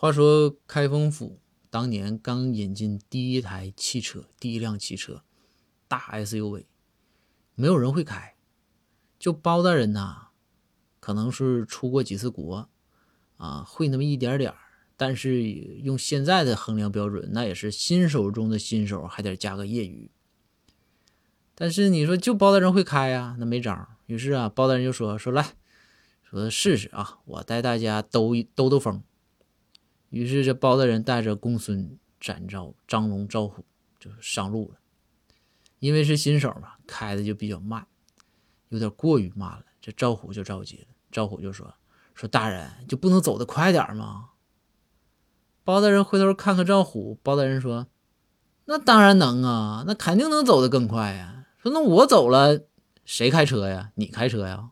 话说开封府当年刚引进第一台汽车，第一辆汽车，大 SUV，没有人会开，就包大人呐，可能是出过几次国，啊，会那么一点点但是用现在的衡量标准，那也是新手中的新手，还得加个业余。但是你说就包大人会开呀，那没招。于是啊，包大人就说说来说试试啊，我带大家兜兜兜风。于是这包大人带着公孙展昭、张龙、赵虎就上路了。因为是新手嘛，开的就比较慢，有点过于慢了。这赵虎就着急了，赵虎就说说大人就不能走得快点吗？包大人回头看看赵虎，包大人说：“那当然能啊，那肯定能走得更快呀。”说：“那我走了，谁开车呀？你开车呀？”